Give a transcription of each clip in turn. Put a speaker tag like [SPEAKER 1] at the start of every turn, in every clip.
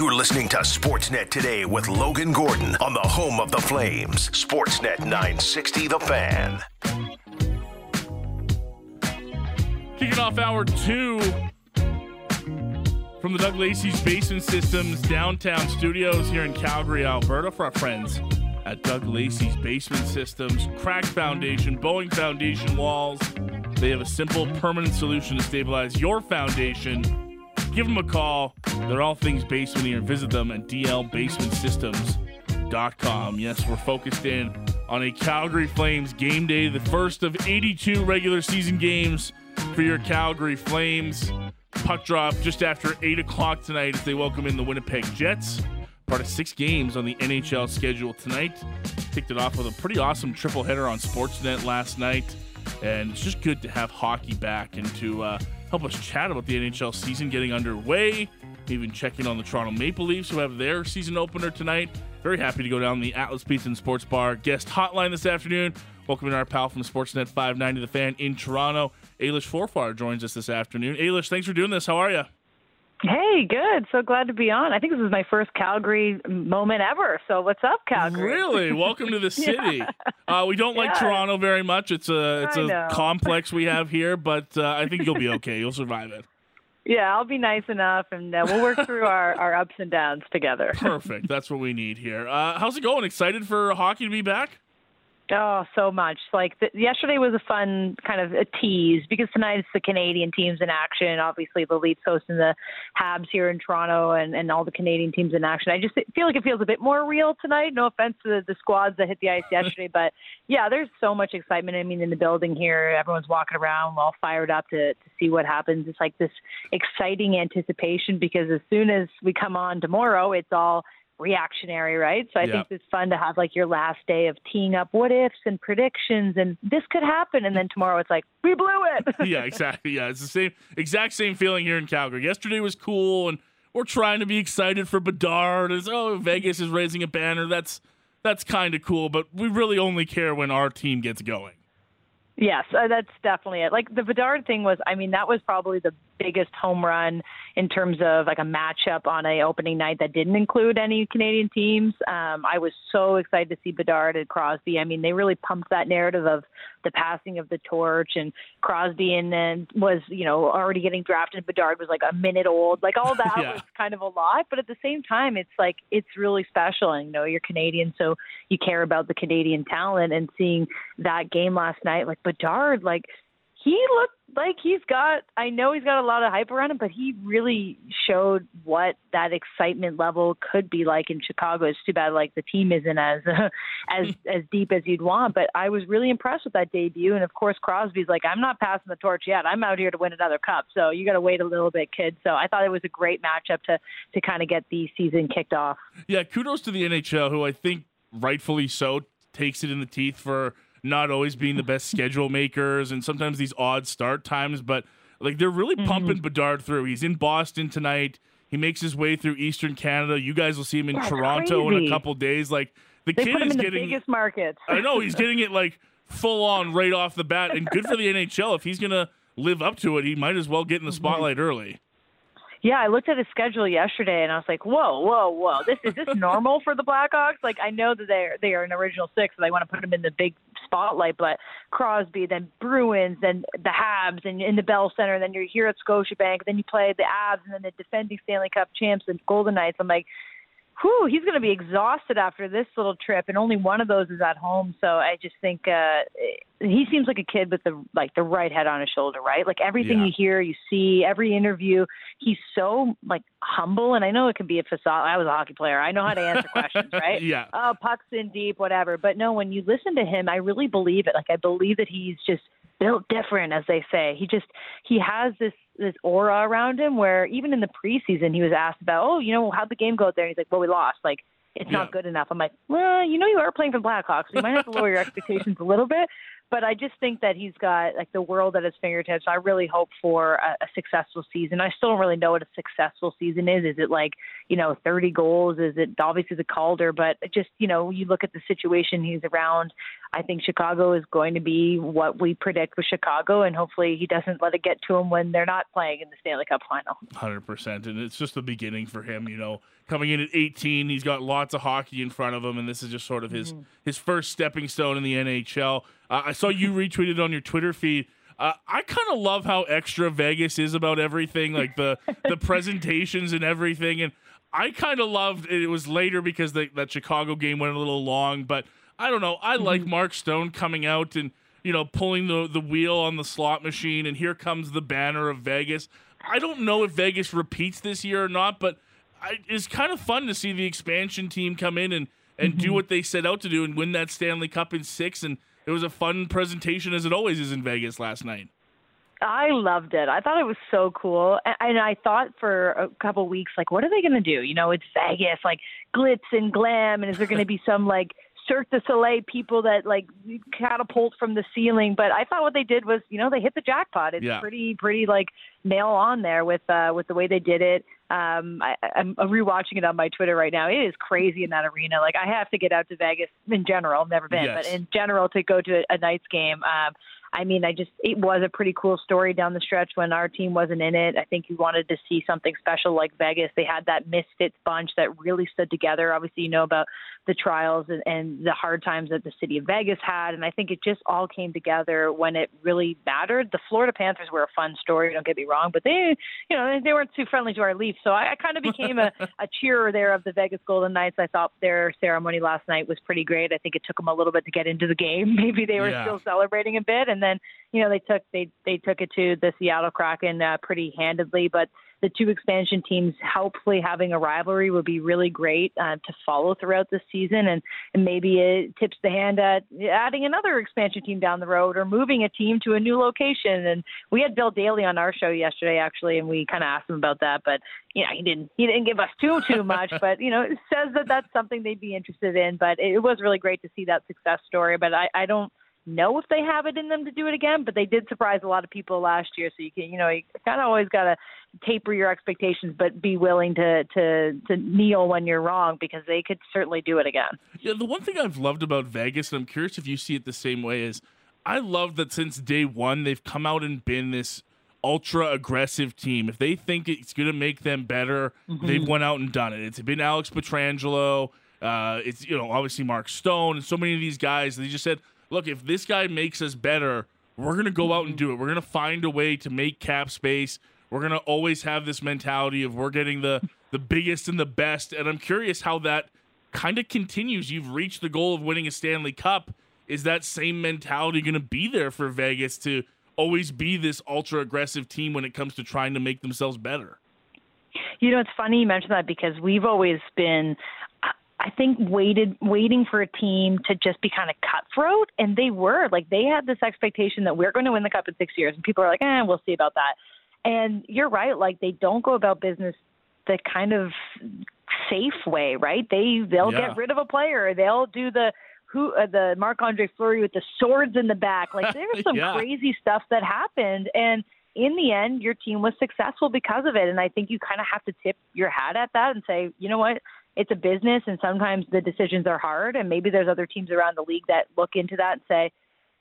[SPEAKER 1] You're listening to Sportsnet today with Logan Gordon on the home of the Flames. Sportsnet 960 The Fan.
[SPEAKER 2] Kicking off hour two from the Doug Lacey's Basement Systems downtown studios here in Calgary, Alberta, for our friends at Doug Lacey's Basement Systems, Crack Foundation, bowing Foundation walls. They have a simple, permanent solution to stabilize your foundation. Give them a call. They're all things basement here. Visit them at dlbasementsystems.com. Yes, we're focused in on a Calgary Flames game day, the first of 82 regular season games for your Calgary Flames. Puck drop just after 8 o'clock tonight as they welcome in the Winnipeg Jets. Part of six games on the NHL schedule tonight. Kicked it off with a pretty awesome triple header on Sportsnet last night. And it's just good to have hockey back and to uh, help us chat about the NHL season getting underway. Even checking on the Toronto Maple Leafs, who have their season opener tonight. Very happy to go down the Atlas Pizza and Sports Bar guest hotline this afternoon. Welcoming our pal from Sportsnet 590 The Fan in Toronto, Ailish Forfar joins us this afternoon. Ailish, thanks for doing this. How are you?
[SPEAKER 3] Hey, good. So glad to be on. I think this is my first Calgary moment ever. So what's up, Calgary?
[SPEAKER 2] Really? Welcome to the city. yeah. Uh, we don't like. Toronto very much. It's a it's a complex we have here, but uh, I think you'll be okay. You'll survive it.
[SPEAKER 3] Yeah, I'll be nice enough, and uh, we'll work through our, our ups and downs together.
[SPEAKER 2] Perfect. That's what we need here. Uh, how's it going? Excited for hockey to be back?
[SPEAKER 3] Oh, so much. Like the, yesterday was a fun kind of a tease because tonight it's the Canadian teams in action. Obviously, the Leafs hosting the Habs here in Toronto, and, and all the Canadian teams in action. I just feel like it feels a bit more real tonight. No offense to the, the squads that hit the ice yesterday, but yeah, there's so much excitement. I mean, in the building here, everyone's walking around all fired up to to see what happens. It's like this exciting anticipation because as soon as we come on tomorrow, it's all reactionary, right? So I think it's fun to have like your last day of teeing up what ifs and predictions and this could happen and then tomorrow it's like we blew it.
[SPEAKER 2] yeah, exactly. Yeah, it's the same exact same feeling here in Calgary. Yesterday was cool and we're trying to be excited for Bedard oh Vegas is raising a banner. That's that's kind of cool, but we really only care when our team gets going.
[SPEAKER 3] Yes, uh, that's definitely it. Like the Bedard thing was, I mean, that was probably the biggest home run in terms of like a matchup on a opening night that didn't include any Canadian teams. Um, I was so excited to see Bedard and Crosby. I mean, they really pumped that narrative of the passing of the torch and Crosby and then was, you know, already getting drafted. Bedard was like a minute old. Like all that yeah. was kind of a lot, but at the same time, it's like it's really special. And you know, you're Canadian, so you care about the Canadian talent. And seeing that game last night, like Bedard, like he looked like he's got I know he's got a lot of hype around him, but he really showed what that excitement level could be like in Chicago. It's too bad like the team isn't as uh, as as deep as you'd want, but I was really impressed with that debut and of course Crosby's like I'm not passing the torch yet. I'm out here to win another cup. So you got to wait a little bit, kid. So I thought it was a great matchup to to kind of get the season kicked off.
[SPEAKER 2] Yeah, kudos to the NHL who I think rightfully so takes it in the teeth for not always being the best schedule makers and sometimes these odd start times, but like they're really mm-hmm. pumping Bedard through. He's in Boston tonight. He makes his way through Eastern Canada. You guys will see him in That's Toronto crazy. in a couple days. Like the
[SPEAKER 3] they
[SPEAKER 2] kid
[SPEAKER 3] is
[SPEAKER 2] getting
[SPEAKER 3] the biggest markets.
[SPEAKER 2] I know he's getting it like full on right off the bat, and good for the NHL. If he's gonna live up to it, he might as well get in the mm-hmm. spotlight mm-hmm. early.
[SPEAKER 3] Yeah, I looked at his schedule yesterday and I was like, "Whoa, whoa, whoa! This is this normal for the Blackhawks?" Like, I know that they are they are an original six, and they want to put them in the big spotlight, but Crosby, then Bruins, then the Habs, and in the Bell Center, then you're here at Scotiabank, then you play the Avs, and then the defending Stanley Cup champs, and Golden Knights. I'm like, whew, he's going to be exhausted after this little trip, and only one of those is at home. So I just think uh, he seems like a kid with the like the right head on his shoulder, right? Like everything yeah. you hear, you see, every interview, he's so like humble. And I know it can be a facade. I was a hockey player. I know how to answer questions, right?
[SPEAKER 2] Yeah.
[SPEAKER 3] Oh, pucks in deep, whatever. But no, when you listen to him, I really believe it. Like I believe that he's just built different, as they say. He just he has this this aura around him where even in the preseason he was asked about, oh, you know, how'd the game go out there? And he's like, well, we lost. Like it's yeah. not good enough. I'm like, well, you know, you are playing for Blackhawks. So you might have to lower your expectations a little bit. But I just think that he's got like the world at his fingertips. I really hope for a, a successful season. I still don't really know what a successful season is. Is it like you know 30 goals? Is it obviously the Calder? But just you know you look at the situation he's around. I think Chicago is going to be what we predict with Chicago, and hopefully he doesn't let it get to him when they're not playing in the Stanley Cup final.
[SPEAKER 2] 100%. And it's just the beginning for him, you know. Coming in at 18, he's got lots of hockey in front of him, and this is just sort of his, mm-hmm. his first stepping stone in the NHL. Uh, I saw you retweeted on your Twitter feed. Uh, I kind of love how extra Vegas is about everything, like the the presentations and everything. And I kind of loved it. it was later because the, that Chicago game went a little long, but I don't know. I mm-hmm. like Mark Stone coming out and you know pulling the the wheel on the slot machine, and here comes the banner of Vegas. I don't know if Vegas repeats this year or not, but I, it's kind of fun to see the expansion team come in and and mm-hmm. do what they set out to do and win that Stanley Cup in six and it was a fun presentation as it always is in Vegas last night.
[SPEAKER 3] I loved it. I thought it was so cool, and I thought for a couple weeks, like, what are they going to do? You know, it's Vegas, like glitz and glam, and is there going to be some like Cirque du Soleil people that like catapult from the ceiling? But I thought what they did was, you know, they hit the jackpot. It's yeah. pretty, pretty like nail on there with uh, with the way they did it. Um, I, I'm rewatching it on my Twitter right now. It is crazy in that arena. Like I have to get out to Vegas in general. Never been, yes. but in general to go to a, a Knights game. Um, I mean, I just it was a pretty cool story down the stretch when our team wasn't in it. I think you wanted to see something special like Vegas. They had that misfits bunch that really stood together. Obviously, you know about the trials and, and the hard times that the city of Vegas had, and I think it just all came together when it really mattered. The Florida Panthers were a fun story. Don't get me wrong, but they, you know, they weren't too friendly to our Leafs. So I, I kind of became a, a cheerer there of the Vegas Golden Knights. I thought their ceremony last night was pretty great. I think it took them a little bit to get into the game. Maybe they were yeah. still celebrating a bit, and then you know they took they they took it to the Seattle Kraken uh, pretty handedly, but the two expansion teams hopefully having a rivalry would be really great uh, to follow throughout the season. And, and maybe it tips the hand at adding another expansion team down the road or moving a team to a new location. And we had Bill Daly on our show yesterday actually and we kind of asked him about that but you know he didn't he didn't give us too too much. But you know it says that that's something they'd be interested in but it was really great to see that success story. But I, I don't know if they have it in them to do it again, but they did surprise a lot of people last year. So you can, you know, you kind of always got to taper your expectations, but be willing to to to kneel when you're wrong because they could certainly do it again.
[SPEAKER 2] Yeah, the one thing I've loved about Vegas, and I'm curious if you see it the same way, is I love that since day one they've come out and been this ultra aggressive team. If they think it's going to make them better, mm-hmm. they've went out and done it. It's been Alex Pietrangelo. Uh, it's you know obviously Mark Stone and so many of these guys. They just said look, if this guy makes us better, we're going to go out and do it. We're going to find a way to make cap space. We're going to always have this mentality of we're getting the the biggest and the best. And I'm curious how that kind of continues. You've reached the goal of winning a Stanley Cup. Is that same mentality going to be there for Vegas to always be this ultra aggressive team when it comes to trying to make themselves better?
[SPEAKER 3] You know, it's funny you mentioned that because we've always been I think waited waiting for a team to just be kind of cutthroat, and they were like they had this expectation that we're going to win the cup in six years, and people are like, eh, we'll see about that. And you're right, like they don't go about business the kind of safe way, right? They they'll yeah. get rid of a player, they'll do the who uh, the Marc Andre Fleury with the swords in the back. Like there was some yeah. crazy stuff that happened, and in the end, your team was successful because of it. And I think you kind of have to tip your hat at that and say, you know what, it's a business and sometimes the decisions are hard. And maybe there's other teams around the league that look into that and say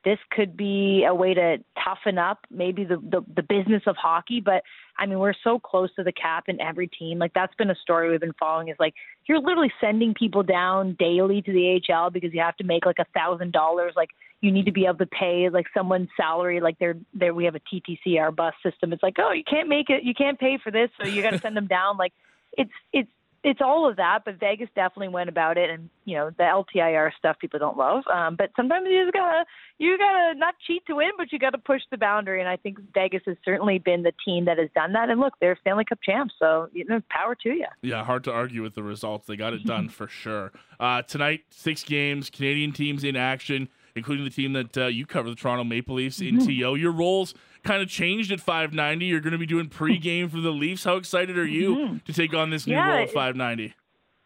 [SPEAKER 3] this could be a way to toughen up maybe the, the the business of hockey. But i mean we're so close to the cap in every team. Like that's been a story we've been following is like you're literally sending people down daily to the AHL because you have to make like a thousand dollars. Like you need to be able to pay like someone's salary. Like they're there we have a TTC our bus system. It's like oh you can't make it. You can't pay for this so you got to send them down. Like it's it's it's all of that, but Vegas definitely went about it, and you know the LTIR stuff people don't love. Um, but sometimes you just gotta you gotta not cheat to win, but you gotta push the boundary. And I think Vegas has certainly been the team that has done that. And look, they're Stanley Cup champs, so you know power to you.
[SPEAKER 2] Yeah, hard to argue with the results. They got it done for sure. Uh, tonight, six games, Canadian teams in action, including the team that uh, you cover, the Toronto Maple Leafs in mm-hmm. TO. Your roles kind of changed at 590. You're going to be doing pregame for the Leafs. How excited are you mm-hmm. to take on this new yeah, role at 590?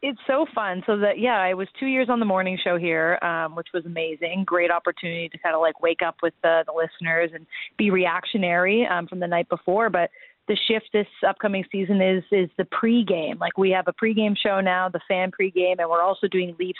[SPEAKER 3] it's so fun. So that yeah, I was two years on the morning show here, um, which was amazing. Great opportunity to kind of like wake up with the, the listeners and be reactionary um, from the night before. But the shift this upcoming season is is the pregame. Like we have a pregame show now, the fan pregame, and we're also doing Leafs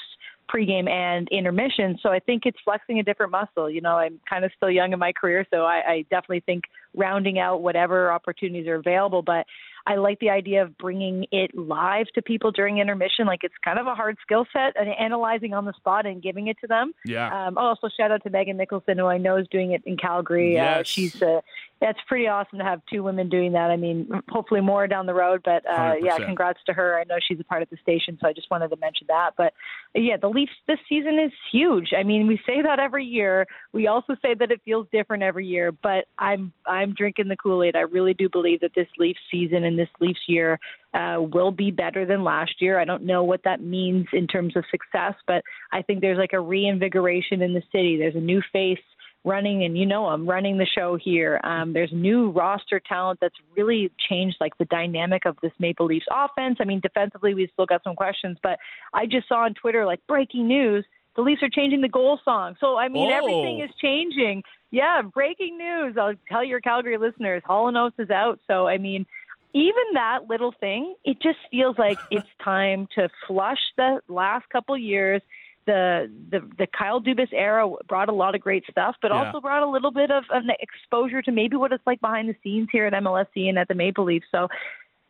[SPEAKER 3] pregame and intermission. So I think it's flexing a different muscle. You know, I'm kind of still young in my career, so I, I definitely think rounding out whatever opportunities are available. But I like the idea of bringing it live to people during intermission. Like it's kind of a hard skill set and analyzing on the spot and giving it to them.
[SPEAKER 2] Yeah.
[SPEAKER 3] Um, also, shout out to Megan Nicholson, who I know is doing it in Calgary.
[SPEAKER 2] Yes.
[SPEAKER 3] Uh, she's uh, that's pretty awesome to have two women doing that. I mean, hopefully more down the road, but uh, yeah, congrats to her. I know she's a part of the station, so I just wanted to mention that. But yeah, the Leafs this season is huge. I mean, we say that every year. We also say that it feels different every year, but I'm I'm drinking the Kool-Aid. I really do believe that this Leafs season and this Leafs year uh, will be better than last year. I don't know what that means in terms of success, but I think there's like a reinvigoration in the city. There's a new face running, and you know I'm running the show here. Um, there's new roster talent that's really changed like the dynamic of this Maple Leafs offense. I mean, defensively we still got some questions, but I just saw on Twitter like breaking news: the Leafs are changing the goal song. So I mean,
[SPEAKER 2] Oh.
[SPEAKER 3] everything is changing. Yeah, breaking news. I'll tell your Calgary listeners: Hall and Oates is out. So I mean. Even that little thing, it just feels like it's time to flush the last couple years the the the Kyle Dubas era brought a lot of great stuff, but
[SPEAKER 2] Yeah.
[SPEAKER 3] also brought a little bit of an exposure to maybe what it's like behind the scenes here at MLSE and at the Maple Leafs. So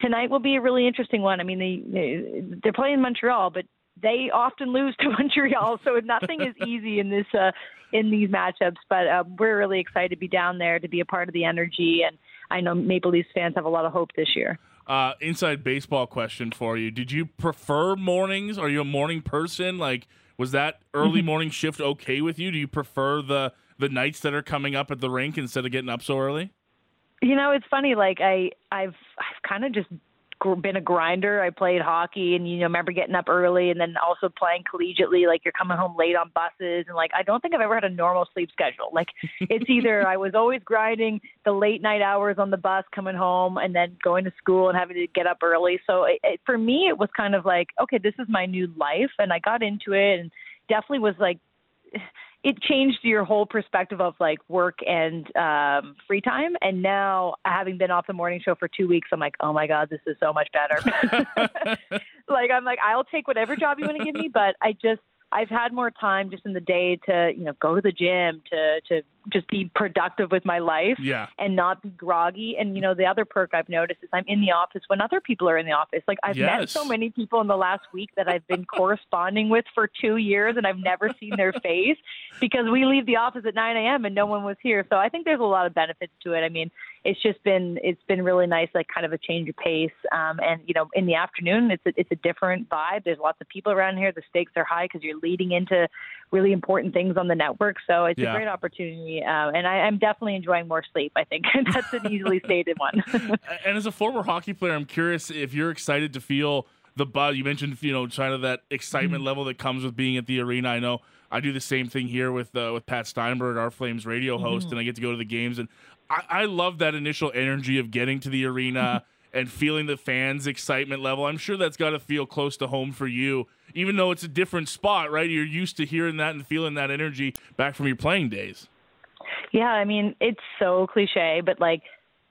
[SPEAKER 3] tonight will be a really interesting one. I mean, they they're playing Montreal, but they often lose to Montreal, so nothing is easy in this uh, in these matchups. But uh, we're really excited to be down there to be a part of the energy, and I know Maple Leafs fans have a lot of hope this year.
[SPEAKER 2] Uh, inside baseball question for you: Did you prefer mornings? Are you a morning person? Like, was that early morning shift okay with you? Do you prefer the the nights that are coming up at the rink instead of getting up so early?
[SPEAKER 3] You know, it's funny. Like I, I've, I've kind of just been a grinder. I played hockey, and you know, remember getting up early, and then also playing collegiately. Like you're coming home late on buses, and like I don't think I've ever had a normal sleep schedule. Like it's either I was always grinding the late night hours on the bus, coming home, and then going to school and having to get up early. So it, it, for me, it was kind of like, okay, this is my new life, and I got into it, and definitely was like it changed your whole perspective of like work and um, free time. And now, having been off the morning show for two weeks, I'm like, oh my god, this is so much better. like I'm like, I'll take whatever job you want to give me, but I just I've had more time just in the day to you know go to the gym to to just be productive with my life
[SPEAKER 2] Yeah.
[SPEAKER 3] and not be groggy. And you know, the other perk I've noticed is I'm in the office when other people are in the office. Like I've met so many people in the last week that I've been corresponding with for two years, and I've never seen their face because we leave the office at 9 a.m. and no one was here. So I think there's a lot of benefits to it. I mean, it's just been it's been really nice, like kind of a change of pace. Um, and you know, in the afternoon, it's a, it's a different vibe. There's lots of people around here. The stakes are high because you're leading into really important things on the network. So it's
[SPEAKER 2] Yeah.
[SPEAKER 3] a great opportunity, uh, and I, I'm definitely enjoying more sleep. I think that's an easily stated one.
[SPEAKER 2] and as a former hockey player, I'm curious if you're excited to feel the buzz. You mentioned, you know, kind of that excitement
[SPEAKER 3] Mm-hmm.
[SPEAKER 2] level that comes with being at the arena. I know I do the same thing here with uh, with Pat Steinberg, our Flames radio
[SPEAKER 3] Mm-hmm.
[SPEAKER 2] host, and I get to go to the games, and I, I love that initial energy of getting to the arena. And feeling the fans' excitement level, I'm sure that's got to feel close to home for you, even though it's a different spot, right? You're used to hearing that and feeling that energy back from your playing days.
[SPEAKER 3] Yeah, I mean, it's so cliche, but like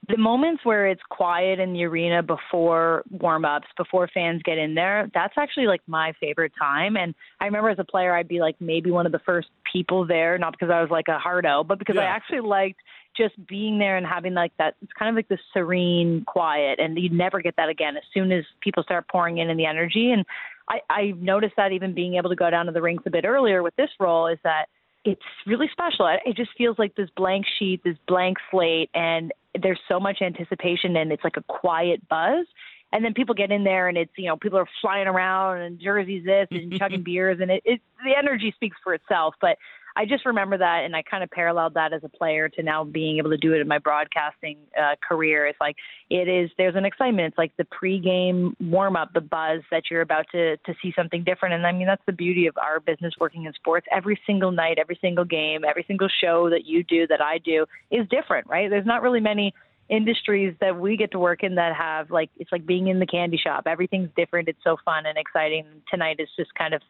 [SPEAKER 3] the moments where it's quiet in the arena before warm ups, before fans get in there, that's actually like my favorite time. And I remember as a player, I'd be like maybe one of the first people there, not because I was like a hardo, but because I actually liked just being there and having like that. It's kind of like the serene quiet, and you never get that again as soon as people start pouring in and the energy. And I, I noticed that even being able to go down to the rinks a bit earlier with this role is that it's really special. It just feels like this blank sheet, this blank slate, and there's so much anticipation, and it's like a quiet buzz. And then people get in there, and it's you know people are flying around and jerseys this and chugging beers, and it, it the energy speaks for itself. But I just remember that, and I kind of paralleled that as a player to now being able to do it in my broadcasting uh, career. It's like it is. There's an excitement. It's like the pregame warm up, the buzz that you're about to to see something different. And I mean, that's the beauty of our business working in sports. Every single night, every single game, every single show that you do, that I do, is different, right? There's not really many industries that we get to work in that have like it's like being in the candy shop. Everything's different. It's so fun and exciting. Tonight is just kind of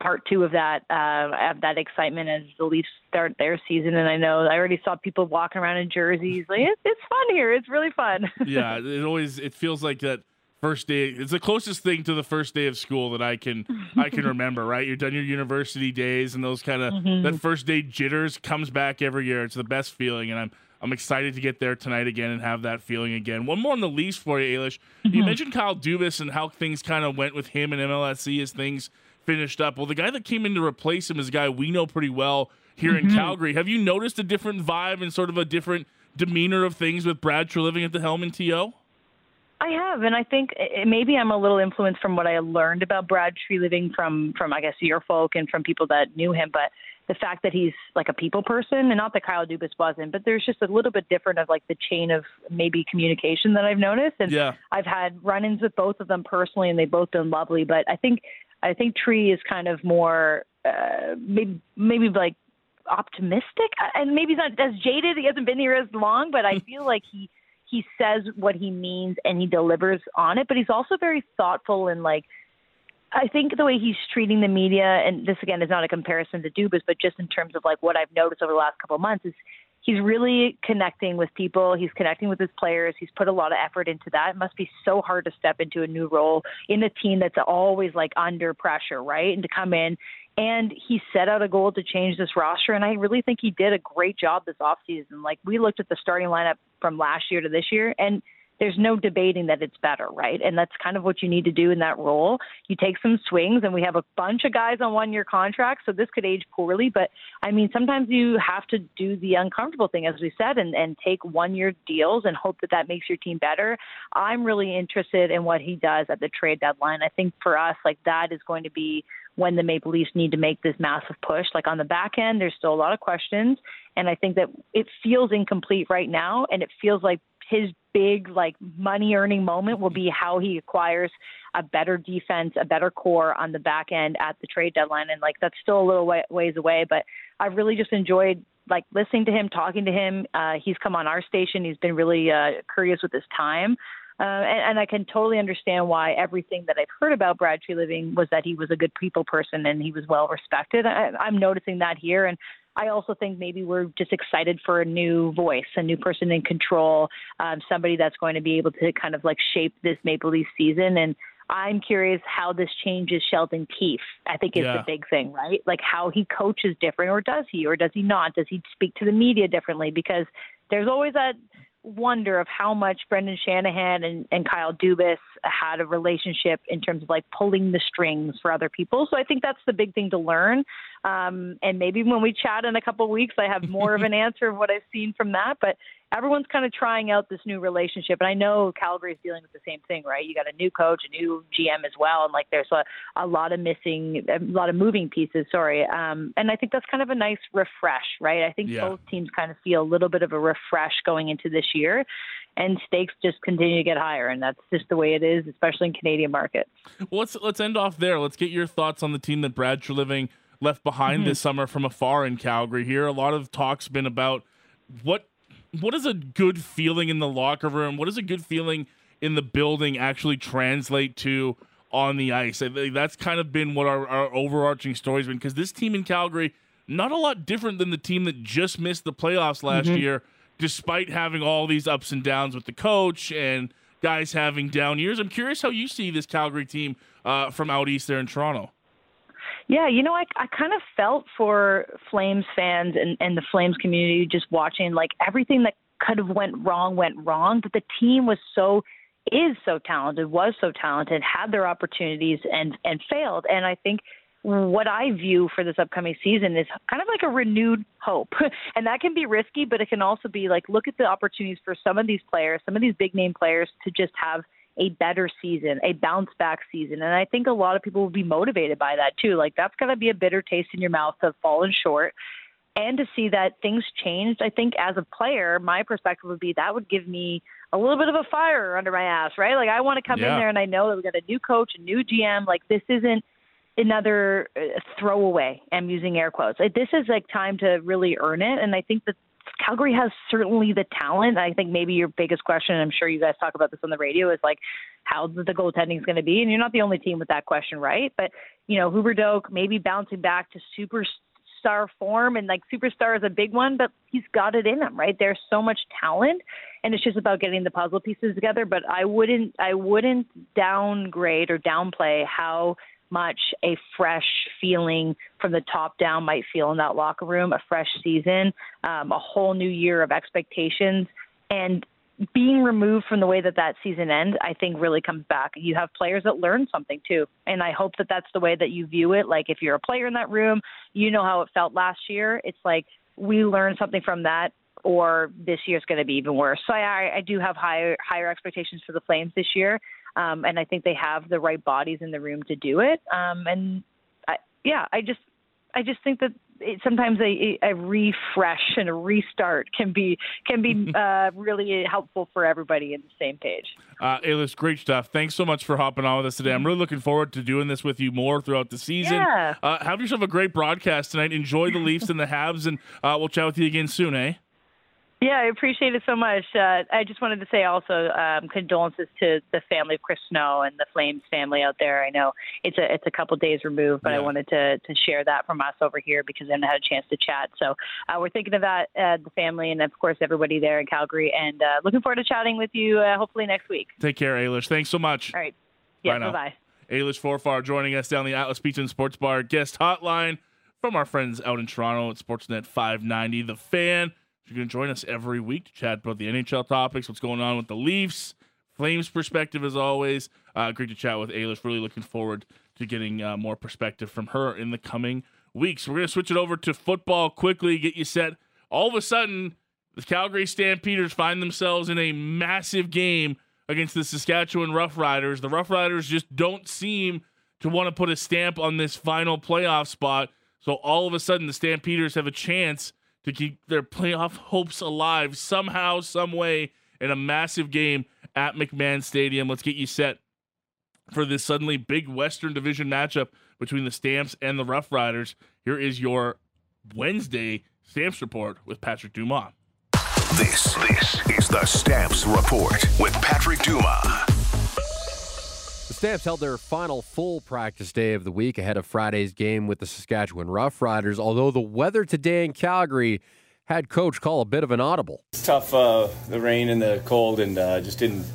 [SPEAKER 3] part two of that uh, of that excitement as the Leafs start their season. And I know I already saw people walking around in jerseys. Like it's, it's fun here. It's really fun.
[SPEAKER 2] yeah, it always it feels like that first day. It's the closest thing to the first day of school that I can I can remember. Right, you're done your university days and those kind of mm-hmm. that first day jitters comes back every year. It's the best feeling, and I'm. I'm excited to get there tonight again and have that feeling again. One more on the Leafs for you, Ailish. Mm-hmm. You mentioned Kyle Dubas and how things kind of went with him and MLSE as things finished up. Well, the guy that came in to replace him is a guy we know pretty well here mm-hmm. in Calgary. Have you noticed a different vibe and sort of a different demeanor of things with Brad Treliving at the helm in TO?
[SPEAKER 3] I have, and I think maybe I'm a little influenced from what I learned about Brad Treliving from from I guess your folk and from people that knew him, but the fact that he's like a people person, and not that Kyle Dubas wasn't, but there's just a little bit different of like the chain of maybe communication that I've noticed, and
[SPEAKER 2] yeah.
[SPEAKER 3] I've had run-ins with both of them personally, and they've both been lovely. But I think I think Tree is kind of more uh, maybe maybe like optimistic, and maybe he's not as jaded. He hasn't been here as long, but I feel like he he says what he means and he delivers on it. But he's also very thoughtful and like. I think the way he's treating the media, and this again is not a comparison to Dubas, but just in terms of like what I've noticed over the last couple of months, is he's really connecting with people. He's connecting with his players. He's put a lot of effort into that. It must be so hard to step into a new role in a team that's always like under pressure, right? And to come in and he set out a goal to change this roster and I really think he did a great job this offseason. Like we looked at the starting lineup from last year to this year and there's no debating that it's better, right? And that's kind of what you need to do in that role. You take some swings, and we have a bunch of guys on one year contracts, so this could age poorly. But I mean, sometimes you have to do the uncomfortable thing, as we said, and, and take one year deals and hope that that makes your team better. I'm really interested in what he does at the trade deadline. I think for us, like that is going to be when the Maple Leafs need to make this massive push. Like on the back end, there's still a lot of questions. And I think that it feels incomplete right now. And it feels like his big like money earning moment will be how he acquires a better defense, a better core on the back end at the trade deadline. And like that's still a little way, ways away, but I've really just enjoyed like listening to him, talking to him. Uh, he's come on our station. He's been really uh, curious with his time. Uh, and, and I can totally understand why everything that I've heard about Brad Treliving was that he was a good people person and he was well respected. I, I'm noticing that here, and I also think maybe we're just excited for a new voice, a new person in control, um, somebody that's going to be able to kind of like shape this Maple Leaf season. And I'm curious how this changes Sheldon Keefe. I think is yeah. the big thing, right? Like how he coaches different, or does he, or does he not? Does he speak to the media differently? Because there's always that wonder of how much Brendan Shanahan and, and Kyle Dubas had a relationship in terms of like pulling the strings for other people. So I think that's the big thing to learn. Um, and maybe when we chat in a couple of weeks, I have more of an answer of what I've seen from that. But everyone's kind of trying out this new relationship. And I know Calgary is dealing with the same thing, right? You got a new coach, a new GM as well. And like there's a, a lot of missing, a lot of moving pieces, sorry. Um, and I think that's kind of a nice refresh, right? I think yeah. both teams kind of feel a little bit of a refresh going into this year. And stakes just continue to get higher, and that's just the way it is, especially in Canadian markets.
[SPEAKER 2] Well, let's let's end off there. Let's get your thoughts on the team that Brad Treliving left behind mm-hmm. this summer from afar in Calgary. Here, a lot of talks been about what what is a good feeling in the locker room? What does a good feeling in the building actually translate to on the ice? That's kind of been what our, our overarching story has been because this team in Calgary, not a lot different than the team that just missed the playoffs last mm-hmm. year, despite having all these ups and downs with the coach and guys having down years. I'm curious how you see this Calgary team uh, from out east there in Toronto.
[SPEAKER 3] Yeah, you know, I I kind of felt for Flames fans and and the Flames community just watching like everything that could have went wrong went wrong, but the team was so is so talented, was so talented, had their opportunities and and failed. And I think what I view for this upcoming season is kind of like a renewed hope. and that can be risky, but it can also be like look at the opportunities for some of these players, some of these big name players to just have a better season, a bounce back season. And I think a lot of people will be motivated by that too. Like that's going to be a bitter taste in your mouth to have fallen short. And to see that things changed, I think as a player, my perspective would be that would give me a little bit of a fire under my ass, right? Like I want to come yeah. in there and I know that we got a new coach, a new GM. Like this isn't another uh, throwaway. I'm using air quotes. Like, this is like time to really earn it, and I think that Calgary has certainly the talent. I think maybe your biggest question, I'm sure you guys talk about this on the radio, is like how the goaltending is going to be. And you're not the only team with that question, right? But you know, Huberdeau maybe bouncing back to superstar form, and like superstar is a big one, but he's got it in him, right? There's so much talent, and it's just about getting the puzzle pieces together. But I wouldn't, I wouldn't downgrade or downplay how much a fresh feeling from the top down might feel in that locker room, a fresh season, um, a whole new year of expectations. And being removed from the way that that season ends, I think really comes back. You have players that learn something too. And I hope that that's the way that you view it. Like if you're a player in that room, you know how it felt last year. It's like we learned something from that or this year's going to be even worse. So I, I do have higher higher expectations for the Flames this year um, and I think they have the right bodies in the room to do it. Um, and I, yeah, I just I just think that it, sometimes a, a refresh and a restart can be can be uh, really helpful for everybody in the same page.
[SPEAKER 2] Uh, Ailish, great stuff. Thanks so much for hopping on with us today. I'm really looking forward to doing this with you more throughout the season.
[SPEAKER 3] Yeah.
[SPEAKER 2] Uh, have yourself a great broadcast tonight. Enjoy the Leafs and the Habs, and uh, we'll chat with you again soon, eh?
[SPEAKER 3] Yeah, I appreciate it so much. Uh, I just wanted to say also um, condolences to the family of Chris Snow and the Flames family out there. I know it's a it's a couple days removed, but yeah. I wanted to to share that from us over here because I haven't had a chance to chat. So uh, we're thinking of that, uh, the family, and of course everybody there in Calgary. And uh, looking forward to chatting with you uh, hopefully next week.
[SPEAKER 2] Take care, Ailish. Thanks so much.
[SPEAKER 3] All right. Yeah. Bye bye.
[SPEAKER 2] Ailish Forfar joining us down the Atlas Pizza and Sports Bar guest hotline from our friends out in Toronto at Sportsnet 590. The Fan. You're going to join us every week to chat about the NHL topics, what's going on with the Leafs, Flames perspective as always. Uh, great to chat with Ailish. Really looking forward to getting uh, more perspective from her in the coming weeks. We're going to switch it over to football quickly, get you set. All of a sudden, the Calgary Stampeders find themselves in a massive game against the Saskatchewan Roughriders. The Roughriders just don't seem to want to put a stamp on this final playoff spot. So all of a sudden, the Stampeders have a chance to keep their playoff hopes alive somehow, some way in a massive game at McMahon Stadium. Let's get you set for this suddenly big Western Division matchup between the Stamps and the Roughriders. Here is your Wednesday Stamps report with Patrick Dumas.
[SPEAKER 1] This this is the Stamps report with Patrick Dumas.
[SPEAKER 4] Stamps held their final full practice day of the week ahead of Friday's game with the Saskatchewan Roughriders, although the weather today in Calgary had coach call a bit of an audible.
[SPEAKER 5] It's tough, uh, the rain and the cold, and uh, just didn't,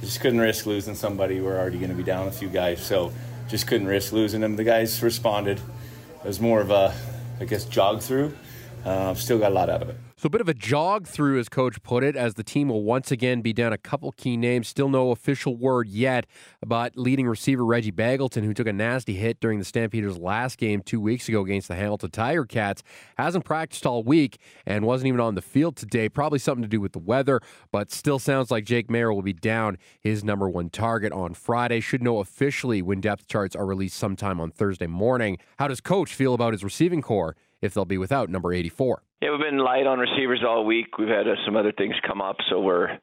[SPEAKER 5] just couldn't risk losing somebody. We're already going to be down a few guys, so just couldn't risk losing them. The guys responded. It was more of a, I guess, jog through. Uh, still got a lot out of it.
[SPEAKER 4] So, a bit of a jog through, as coach put it, as the team will once again be down a couple key names. Still no official word yet about leading receiver Reggie Begelton, who took a nasty hit during the Stampeders' last game two weeks ago against the Hamilton Tiger Cats. Hasn't practiced all week and wasn't even on the field today. Probably something to do with the weather, but still sounds like Jake Maier will be down his number one target on Friday. Should know officially when depth charts are released sometime on Thursday morning. How does coach feel about his receiving corps if they'll be without number 84?
[SPEAKER 6] Yeah, we've been light on receivers all week. We've had uh, some other things come up, so we're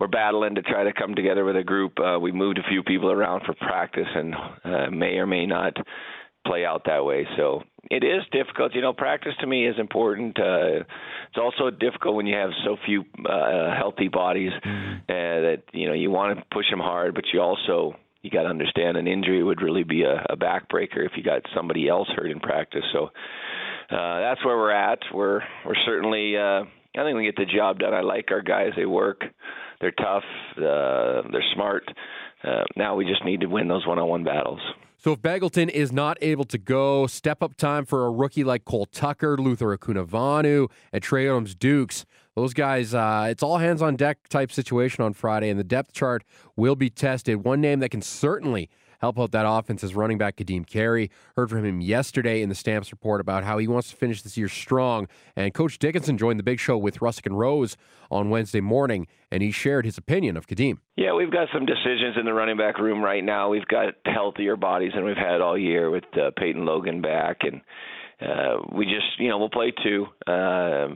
[SPEAKER 6] we're battling to try to come together with a group. Uh, we moved a few people around for practice, and uh, may or may not play out that way. So it is difficult. You know, practice to me is important. Uh, it's also difficult when you have so few uh, healthy bodies mm-hmm. uh, that you know you want to push them hard, but you also you got to understand an injury would really be a, a backbreaker if you got somebody else hurt in practice. So uh, that's where we're at. We're we're certainly. Uh, I think we get the job done. I like our guys. They work. They're tough. Uh, they're smart. Uh, now we just need to win those one-on-one battles.
[SPEAKER 4] So if Begelton is not able to go, step up time for a rookie like Cole Tucker, Luther Hakunavanhu, and Trey Adams Dukes. Those guys, uh, it's all hands on deck type situation on Friday, and the depth chart will be tested. One name that can certainly help out that offense is running back Kadeem Carey. Heard from him yesterday in the Stamps report about how he wants to finish this year strong. And Coach Dickinson joined the big show with Russick and Rose on Wednesday morning, and he shared his opinion of Kadeem.
[SPEAKER 6] Yeah, we've got some decisions in the running back room right now. We've got healthier bodies than we've had all year with uh, Peyton Logan back and. Uh, we just, you know, we'll play two. Uh,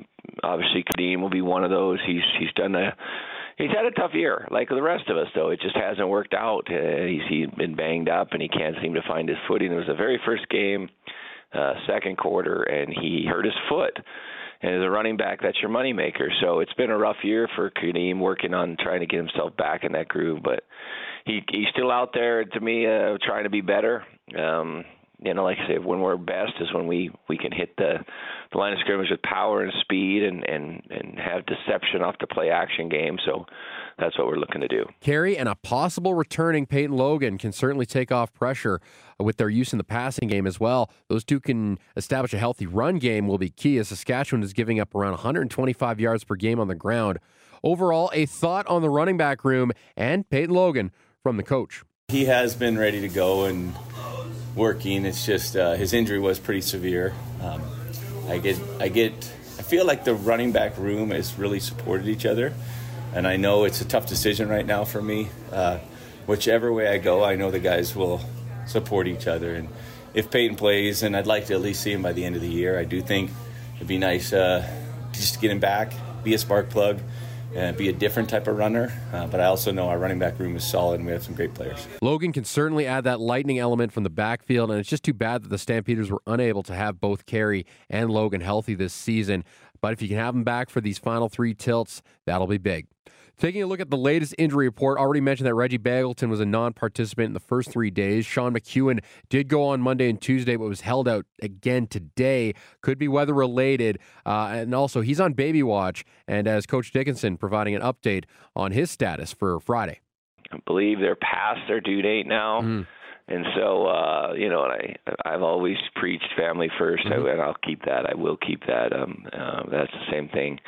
[SPEAKER 6] obviously, Kadeem will be one of those. He's he's done a he's had a tough year, like the rest of us. Though it just hasn't worked out. Uh, he's he's been banged up and he can't seem to find his footing. It was the very first game, uh, second quarter, and he hurt his foot. And as a running back, that's your moneymaker. So it's been a rough year for Kadeem working on trying to get himself back in that groove, but he he's still out there to me uh, trying to be better. Um, you know, like I said, when we're best is when we we can hit the the line of scrimmage with power and speed and and and have deception off the play action game. So that's what we're looking to do.
[SPEAKER 4] Carey and a possible returning Peyton Logan can certainly take off pressure with their use in the passing game as well. Those two can establish a healthy run game will be key as Saskatchewan is giving up around 125 yards per game on the ground. Overall, a thought on the running back room and Peyton Logan from the coach.
[SPEAKER 5] He has been ready to go and working. It's just uh, his injury was pretty severe. Um, I get, I get, I feel like the running back room has really supported each other, and I know it's a tough decision right now for me. Uh, whichever way I go, I know the guys will support each other. And if Peyton plays, and I'd like to at least see him by the end of the year, I do think it'd be nice uh, just to get him back, be a spark plug and be a different type of runner. Uh, but I also know our running back room is solid and we have some great players.
[SPEAKER 4] Logan can certainly add that lightning element from the backfield, and it's just too bad that the Stampeders were unable to have both Carey and Logan healthy this season. But if you can have them back for these final three tilts, that'll be big. Taking a look at the latest injury report, already mentioned that Reggie Begelton was a non participant in the first three days. Sean McEwen did go on Monday and Tuesday, but was held out again today. Could be weather related. Uh, and also, he's on baby watch. And as Coach Dickinson providing an update on his status for Friday.
[SPEAKER 6] I believe they're past their due date now. Mm. And so, uh, you know, I I've always preached family 1st mm-hmm. and I'll keep that. I will keep that. Um, uh, that's the same thing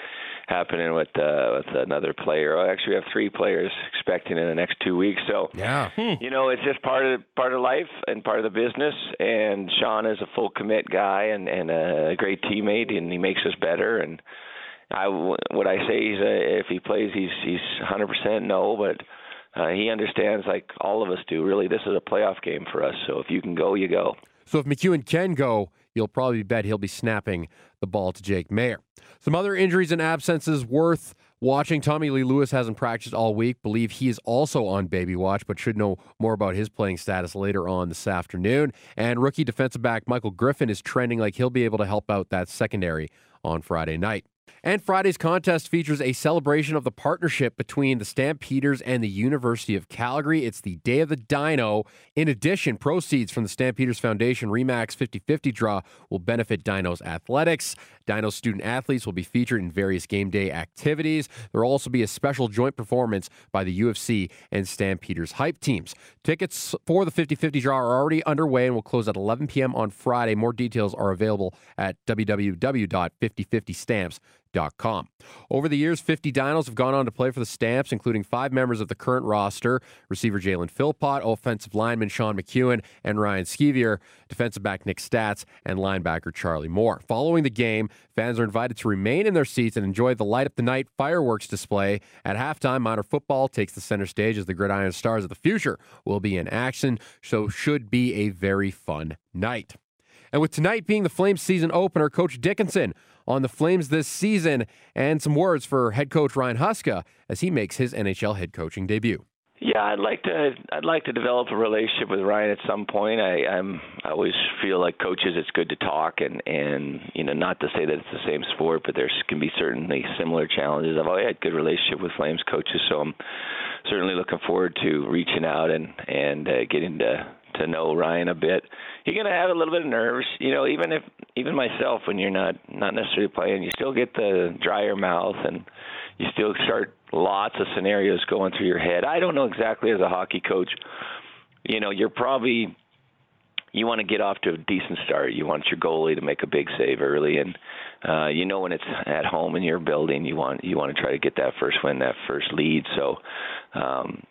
[SPEAKER 6] happening with uh, with another player. Oh, actually, we have three players expecting in the next two weeks. So
[SPEAKER 4] yeah,
[SPEAKER 6] hmm. you know, it's just part of part of life and part of the business. And Sean is a full commit guy and and a great teammate, and he makes us better. And I what I say is uh, if he plays, he's he's 100% no, but. Uh, he understands, like all of us do. Really, this is a playoff game for us. So if you can go, you go.
[SPEAKER 4] So if McEwen can go, you'll probably bet he'll be snapping the ball to Jake Maier. Some other injuries and absences worth watching. Tommy Lee Lewis hasn't practiced all week. Believe he is also on baby watch, but should know more about his playing status later on this afternoon. And rookie defensive back Michael Griffin is trending like he'll be able to help out that secondary on Friday night. And Friday's contest features a celebration of the partnership between the Stampeders and the University of Calgary. It's the Day of the Dino. In addition, proceeds from the Stampeders Foundation Remax 50 50 draw will benefit Dino's athletics. Dino student athletes will be featured in various game day activities. There will also be a special joint performance by the UFC and Stampeders hype teams. Tickets for the 50 50 draw are already underway and will close at 11 p.m. on Friday. More details are available at www.5050stamps.com. Over the years, 50 Dinos have gone on to play for the Stamps, including five members of the current roster receiver Jalen Philpot, offensive lineman Sean McEwen, and Ryan Sceviour, defensive back Nick Statz, and linebacker Charlie Moore. Following the game, fans are invited to remain in their seats and enjoy the Light Up the Night fireworks display. At halftime, minor football takes the center stage as the Gridiron Stars of the future will be in action, so should be a very fun night. And with tonight being the Flames season opener, Coach Dickinson on the Flames this season and some words for head coach Ryan Huska as he makes his NHL head coaching debut.
[SPEAKER 6] Yeah, I'd like to. I'd like to develop a relationship with Ryan at some point. I, I'm. I always feel like coaches, it's good to talk, and and you know, not to say that it's the same sport, but there can be certainly similar challenges. I've always had good relationship with Flames coaches, so I'm certainly looking forward to reaching out and and uh, getting to to know Ryan a bit. You're gonna have a little bit of nerves, you know. Even if even myself, when you're not not necessarily playing, you still get the drier mouth, and you still start lots of scenarios going through your head. I don't know exactly as a hockey coach. You know, you're probably you want to get off to a decent start. You want your goalie to make a big save early, and uh, you know when it's at home in your building, you want you want to try to get that first win, that first lead. So, um,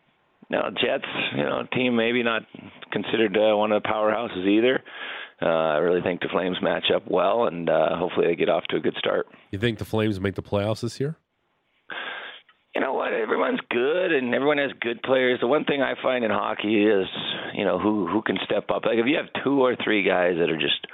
[SPEAKER 6] now, Jets, you know, team maybe not considered uh, one of the powerhouses either. Uh, I really think the Flames match up well, and uh, hopefully they get off to a good start.
[SPEAKER 7] You think the Flames make the playoffs this year?
[SPEAKER 6] You know what? Everyone's good, and everyone has good players. The one thing I find in hockey is, you know, who who can step up. Like if you have two or three guys that are just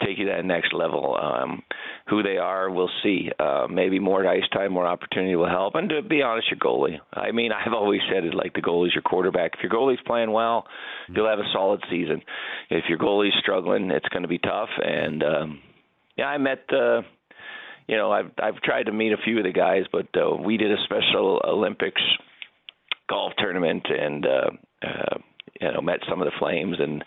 [SPEAKER 6] take you to that next level. Um, who they are, we'll see. Uh, maybe more ice time, more opportunity will help. And to be honest, your goalie. I mean, I've always said it like the goalie's your quarterback. If your goalie's playing well, you'll have a solid season. If your goalie's struggling, it's going to be tough. And um, yeah, I met. Uh, you know, I've I've tried to meet a few of the guys, but uh, we did a special Olympics golf tournament and uh, uh, you know met some of the Flames and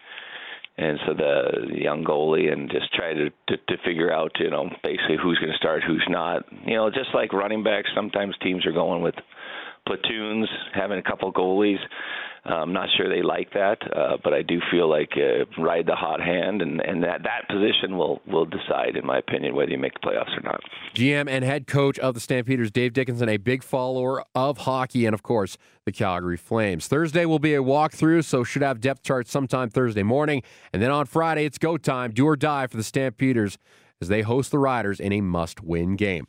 [SPEAKER 6] and so the young goalie and just try to, to to figure out you know basically who's going to start, who's not. You know, just like running backs, sometimes teams are going with platoons, having a couple goalies. I'm not sure they like that, uh, but I do feel like uh, ride the hot hand, and, and that, that position will will decide, in my opinion, whether you make the playoffs or not.
[SPEAKER 4] GM and head coach of the Stampeders, Dave Dickinson, a big follower of hockey, and of course the Calgary Flames. Thursday will be a walkthrough, so should have depth charts sometime Thursday morning, and then on Friday it's go time, do or die for the Stampeders as they host the Riders in a must-win game.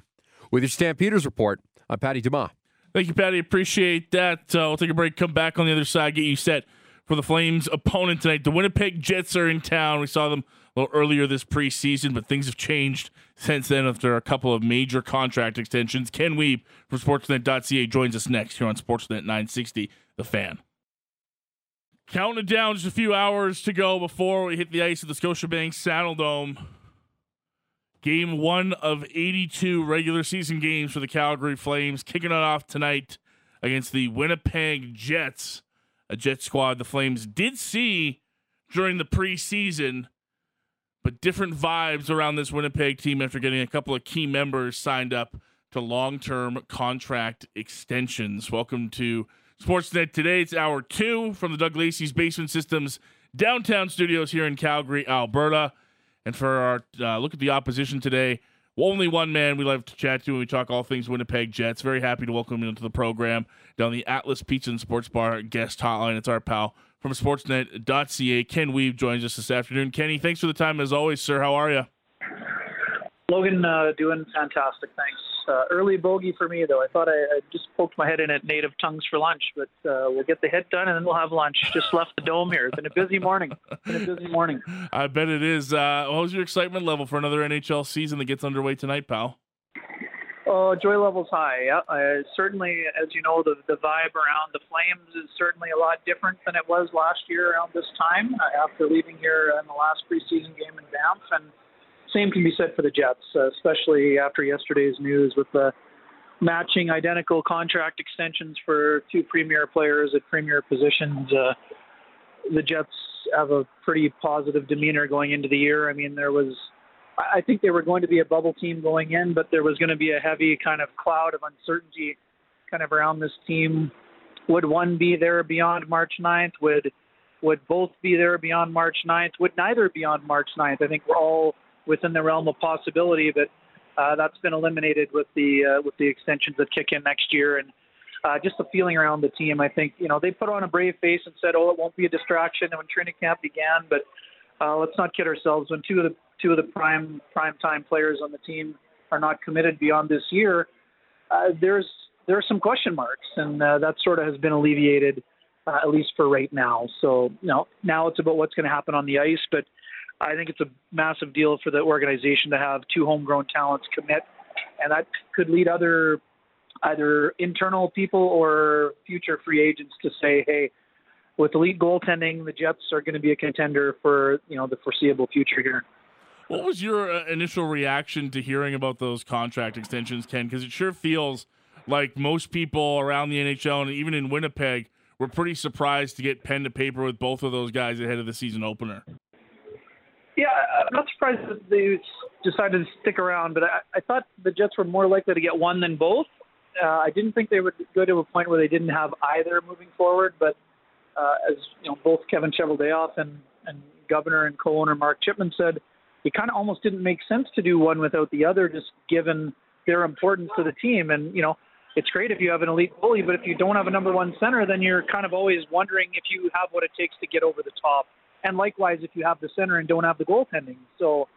[SPEAKER 4] With your Stampeders report, I'm Patty Dumas.
[SPEAKER 2] Thank you, Patty. Appreciate that. Uh, we'll take a break, come back on the other side, get you set for the Flames' opponent tonight. The Winnipeg Jets are in town. We saw them a little earlier this preseason, but things have changed since then after a couple of major contract extensions. Ken Wiebe from Sportsnet.ca joins us next here on Sportsnet 960, The Fan. Counting it down just a few hours to go before we hit the ice at the Scotiabank Saddledome. Game one of 82 regular season games for the Calgary Flames, kicking it off tonight against the Winnipeg Jets, a Jet squad the Flames did see during the preseason, but different vibes around this Winnipeg team after getting a couple of key members signed up to long term contract extensions. Welcome to Sportsnet today. It's hour two from the Doug Lacey's Basement Systems downtown studios here in Calgary, Alberta. And for our uh, look at the opposition today, only one man we love to chat to when we talk all things Winnipeg Jets. Very happy to welcome him into the program down the Atlas Pizza and Sports Bar guest hotline. It's our pal from Sportsnet.ca. Ken Wiebe joins us this afternoon. Kenny, thanks for the time as always, sir. How are you?
[SPEAKER 8] Logan, uh, doing fantastic. Thanks. Uh, early bogey for me, though. I thought I, I, just poked my head in at Native Tongues for lunch, but uh, we'll get the hit done and then we'll have lunch. Just left the dome here. It's been a busy morning. It's been a busy morning.
[SPEAKER 2] I bet it is. Uh, what was your excitement level for another NHL season that gets underway tonight, pal?
[SPEAKER 8] Oh, joy level's high. Yeah, uh, certainly, as you know, the the vibe around the Flames is certainly a lot different than it was last year around this time. Uh, after leaving here in the last preseason game in Banff, and same can be said for the Jets, uh, especially after yesterday's news with the matching identical contract extensions for two premier players at premier positions. Uh, the Jets have a pretty positive demeanor going into the year. I mean, there was, I think they were going to be a bubble team going in, but there was going to be a heavy kind of cloud of uncertainty kind of around this team. Would one be there beyond March 9th? Would would both be there beyond March 9th? Would neither be on March 9th? I think we're all within the realm of possibility, but uh, that's been eliminated with the uh, with the extensions that kick in next year and uh, just the feeling around the team. I think you know they put on a brave face and said, "Oh, it won't be a distraction." when training camp began, but uh, let's not kid ourselves. When two of the two of the prime prime time players on the team are not committed beyond this year, uh, there's there are some question marks, and uh, that sort of has been alleviated. Uh, at least for right now. So, you know, now it's about what's going to happen on the ice. But I think it's a massive deal for the organization to have two homegrown talents commit, and that could lead other either internal people or future free agents to say, hey, with elite goaltending, the Jets are going to be a contender for you know the foreseeable future here.
[SPEAKER 2] What was your uh, initial reaction to hearing about those contract extensions, Ken? Because it sure feels like most people around the NHL and even in Winnipeg were pretty surprised to get pen to paper with both of those guys ahead of the season opener.
[SPEAKER 8] Yeah, I'm not surprised that they decided to stick around, but I, I thought the Jets were more likely to get one than both. Uh, I didn't think they would go to a point where they didn't have either moving forward, but uh, as you know, both Kevin Cheveldayoff and, and Governor and co-owner Mark Chipman said, it kind of almost didn't make sense to do one without the other, just given their importance to the team. And you know, it's great if you have an elite goalie, but if you don't have a number one center, then you're kind of always wondering if you have what it takes to get over the top and likewise if you have the center and don't have the goaltending. So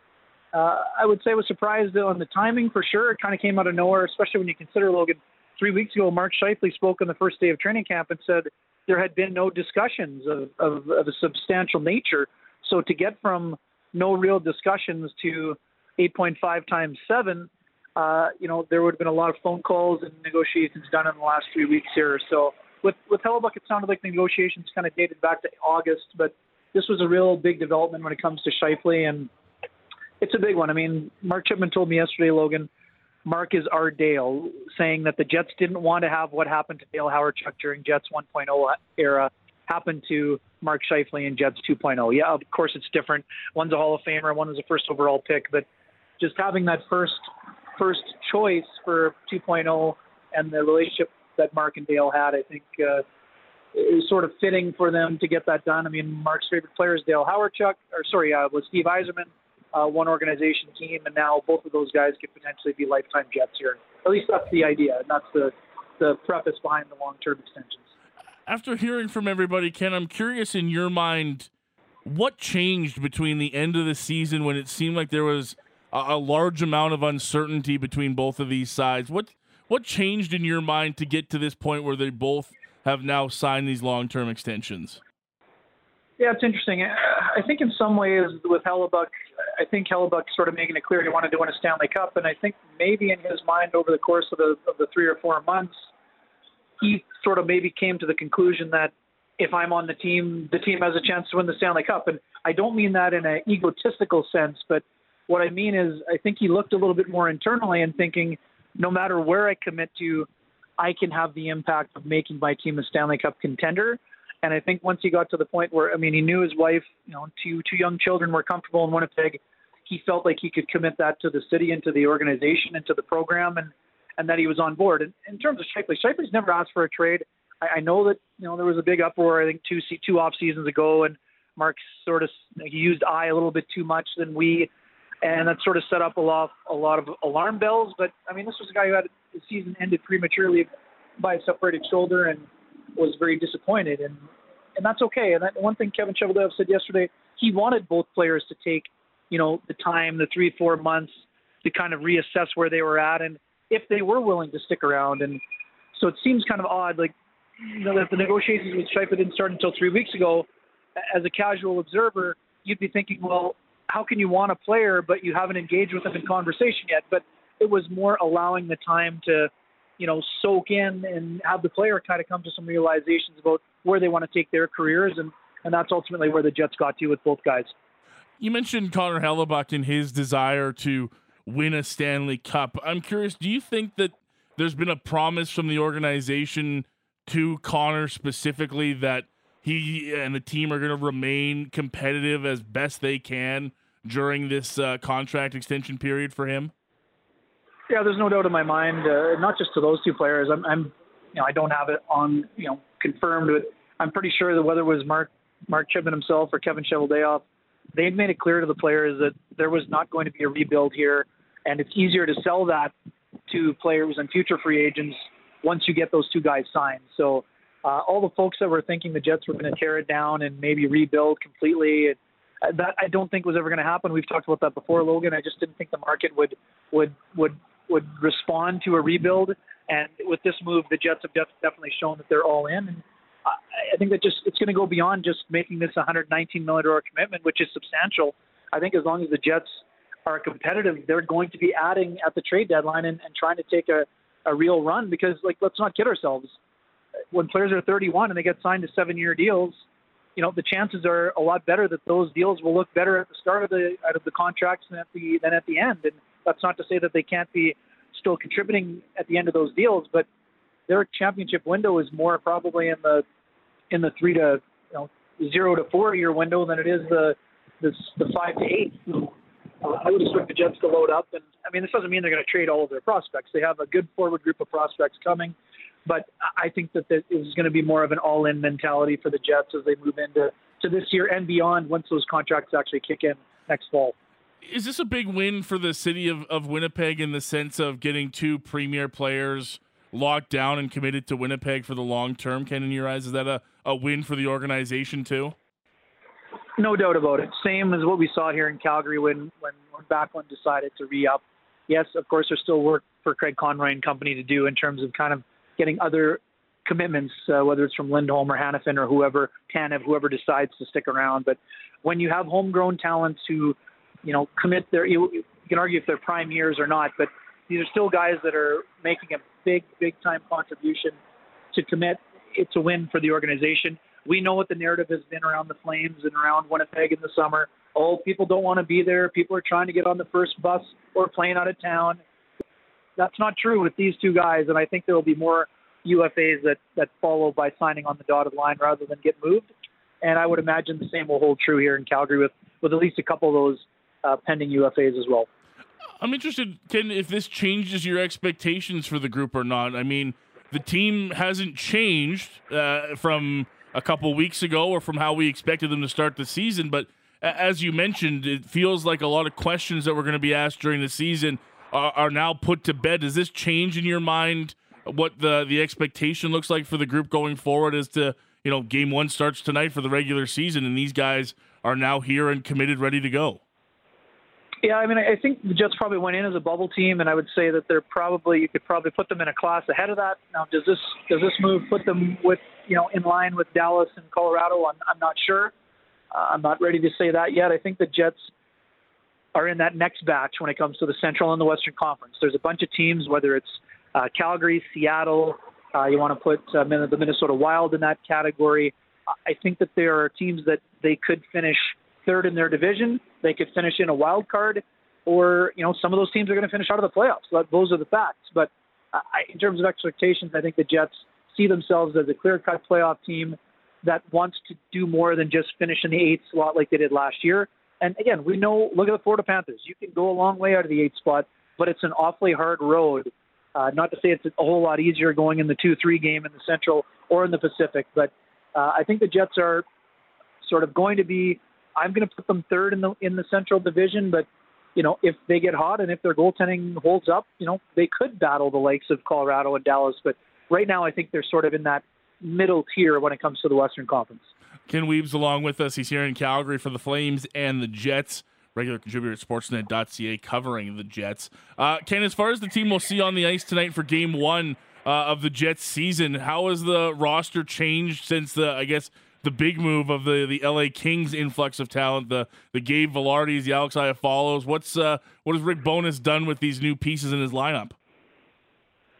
[SPEAKER 8] uh, I would say I was surprised on the timing for sure. It kind of came out of nowhere, especially when you consider Logan. Three weeks ago, Mark Scheifele spoke on the first day of training camp and said there had been no discussions of, of, of a substantial nature. So to get from no real discussions to 8.5 times seven, uh, you know, there would have been a lot of phone calls and negotiations done in the last three weeks here. So with with Hellebuyck, it sounded like the negotiations kind of dated back to August, but this was a real big development when it comes to Scheifele, and it's a big one. I mean, Mark Chipman told me yesterday, Logan, Mark is our Dale, saying that the Jets didn't want to have what happened to Dale Hawerchuk during Jets 1.0 era happen to Mark Scheifele and Jets 2.0. Yeah, of course it's different. One's a Hall of Famer, one was a first overall pick, but just having that first first choice for 2.0 and the relationship that Mark and Dale had, I think uh, is sort of fitting for them to get that done. I mean, Mark's favorite player is Dale Hawerchuk, or sorry, uh, was Steve Yzerman uh, one organization team, and now both of those guys could potentially be lifetime Jets here. At least that's the idea, and that's the the preface behind the long term extensions.
[SPEAKER 2] After hearing from everybody, Ken, I'm curious in your mind, what changed between the end of the season when it seemed like there was a, a large amount of uncertainty between both of these sides? What what changed in your mind to get to this point where they both have now signed these long term extensions?
[SPEAKER 8] Yeah, it's interesting. Uh, I think in some ways with Hellebuyck, I think Hellebuyck sort of making it clear he wanted to win a Stanley Cup, and I think maybe in his mind over the course of the of the three or four months, he sort of maybe came to the conclusion that if I'm on the team, the team has a chance to win the Stanley Cup. And I don't mean that in an egotistical sense, but what I mean is I think he looked a little bit more internally and thinking, no matter where I commit to, I can have the impact of making my team a Stanley Cup contender. And I think once he got to the point where, I mean, he knew his wife, you know, two two young children were comfortable in Winnipeg. He felt like he could commit that to the city and to the organization and to the program, and and that he was on board. And in terms of Scheifele, Scheifele's never asked for a trade. I, I know that you know there was a big uproar. I think two two off seasons ago, and Mark sort of he used I a little bit too much than we, and that sort of set up a lot a lot of alarm bells. But I mean, this was a guy who had his season ended prematurely by a separated shoulder and was very disappointed, and and that's okay. And that, one thing Kevin Cheveldayoff said yesterday, he wanted both players to take, you know, the time, the three four months to kind of reassess where they were at, and if they were willing to stick around. And so it seems kind of odd, like you know, that the negotiations with Scheifele didn't start until three weeks ago. As a casual observer, you'd be thinking, well, how can you want a player but you haven't engaged with them in conversation yet? But it was more allowing the time to you know, soak in and have the player kind of come to some realizations about where they want to take their careers, and and that's ultimately where the Jets got to with both guys.
[SPEAKER 2] You mentioned Connor Hellebuyck and his desire to win a Stanley Cup. I'm curious, do you think that there's been a promise from the organization to Connor specifically that he and the team are going to remain competitive as best they can during this uh, contract extension period for him?
[SPEAKER 8] Yeah, there's no doubt in my mind. Uh, not just to those two players. I'm, I'm, you know, I don't have it on, you know, confirmed, but I'm pretty sure that whether it was Mark Mark Chipman himself or Kevin Cheveldayoff, they made it clear to the players that there was not going to be a rebuild here, and it's easier to sell that to players and future free agents once you get those two guys signed. So uh, all the folks that were thinking the Jets were going to tear it down and maybe rebuild completely, uh, that I don't think was ever going to happen. We've talked about that before, Logan. I just didn't think the market would would would would respond to a rebuild. And with this move, the Jets have def- definitely shown that they're all in. And I, I think that just it's going to go beyond just making this 119 million dollar commitment, which is substantial. I think as long as the Jets are competitive, they're going to be adding at the trade deadline and, and trying to take a, a real run. Because like, let's not kid ourselves. When players are 31 and they get signed to seven-year deals, you know the chances are a lot better that those deals will look better at the start of the out of the contracts than at the than at the end. And that's not to say that they can't be still contributing at the end of those deals, but their championship window is more probably in the in the three to you know zero to four year window than it is the the, the five to eight. Uh, I would expect the Jets to load up, and I mean this doesn't mean they're going to trade all of their prospects. They have a good forward group of prospects coming, but I think that this is going to be more of an all-in mentality for the Jets as they move into to this year and beyond once those contracts actually kick in next fall
[SPEAKER 2] is this a big win for the city of, of Winnipeg in the sense of getting two premier players locked down and committed to Winnipeg for the long term? Ken, in your eyes, is that a, a win for the organization too?
[SPEAKER 8] No doubt about it. Same as what we saw here in Calgary when when, when Backlund decided to re up. Yes, of course, there's still work for Craig Conroy and company to do in terms of kind of getting other commitments, uh, whether it's from Lindholm or Hanifin or whoever, Tanev, whoever decides to stick around. But when you have homegrown talents who you know, commit their. You, you can argue if they're prime years or not, but these are still guys that are making a big, big time contribution to commit. It's a win for the organization. We know what the narrative has been around the Flames and around Winnipeg in the summer. Oh, people don't want to be there. People are trying to get on the first bus or plane out of town. That's not true with these two guys, and I think there will be more UFAs that that follow by signing on the dotted line rather than get moved. And I would imagine the same will hold true here in Calgary with with at least a couple of those uh, pending UFAs as well.
[SPEAKER 2] I'm interested, Ken, if this changes your expectations for the group or not. I mean, the team hasn't changed uh, from a couple weeks ago or from how we expected them to start the season, but as you mentioned, it feels like a lot of questions that were going to be asked during the season are, are now put to bed. Does this change in your mind what the the expectation looks like for the group going forward as to you know game one starts tonight for the regular season and these guys are now here and committed, ready to go?
[SPEAKER 8] Yeah, I mean, I think the Jets probably went in as a bubble team, and I would say that they're probably you could probably put them in a class ahead of that. Now, does this does this move put them with you know in line with Dallas and Colorado? I'm, I'm not sure. Uh, I'm not ready to say that yet. I think the Jets are in that next batch when it comes to the Central and the Western Conference. There's a bunch of teams, whether it's uh, Calgary, Seattle, uh, you want to put uh, the Minnesota Wild in that category. I think that there are teams that they could finish third in their division. They could finish in a wild card, or you know some of those teams are going to finish out of the playoffs. Those are the facts. But I, in terms of expectations, I think the Jets see themselves as a clear-cut playoff team that wants to do more than just finish in the eighth slot like they did last year. And again, we know. Look at the Florida Panthers. You can go a long way out of the eighth spot, but it's an awfully hard road. Uh, not to say it's a whole lot easier going in the two-three game in the Central or in the Pacific, but uh, I think the Jets are sort of going to be I'm going to put them third in the in the Central Division, but you know if they get hot and if their goaltending holds up, you know they could battle the likes of Colorado and Dallas. But right now, I think they're sort of in that middle tier when it comes to the Western Conference.
[SPEAKER 2] Ken Wiebe along with us. He's here in Calgary for the Flames and the Jets. Regular contributor at Sportsnet.ca covering the Jets. Uh, Ken, as far as the team we'll see on the ice tonight for Game One uh, of the Jets season, how has the roster changed since the I guess the big move of the the LA Kings influx of talent, the the Gabe Vilardis, the Alex Iafallos. What's uh, what has Rick Bowness done with these new pieces in his lineup?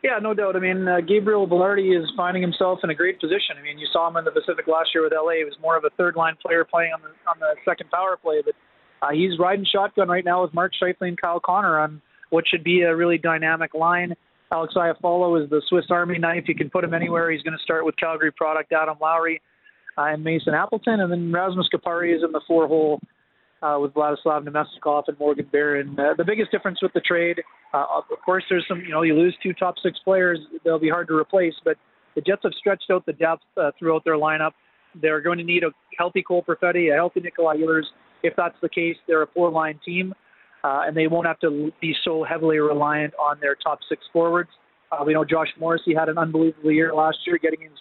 [SPEAKER 8] Yeah, no doubt. I mean, uh, Gabriel Vilardi is finding himself in a great position. I mean, you saw him in the Pacific last year with LA. He was more of a third line player playing on the on the second power play, but uh, he's riding shotgun right now with Mark Scheifele and Kyle Connor on what should be a really dynamic line. Alex Iafallo is the Swiss Army knife. You can put him anywhere. He's going to start with Calgary product Adam Lowry uh, and Mason Appleton, and then Rasmus Kupari is in the four hole uh, with Vladislav Namestnikov and Morgan Barron. Uh, the biggest difference with the trade, uh, of course, there's some, you know, you lose two top six players, they'll be hard to replace, but the Jets have stretched out the depth uh, throughout their lineup. They're going to need a healthy Cole Perfetti, a healthy Nikolai Ehlers. If that's the case, they're a four line team, uh, and they won't have to be so heavily reliant on their top six forwards. Uh, we know Josh Morrissey had an unbelievable year last year, getting his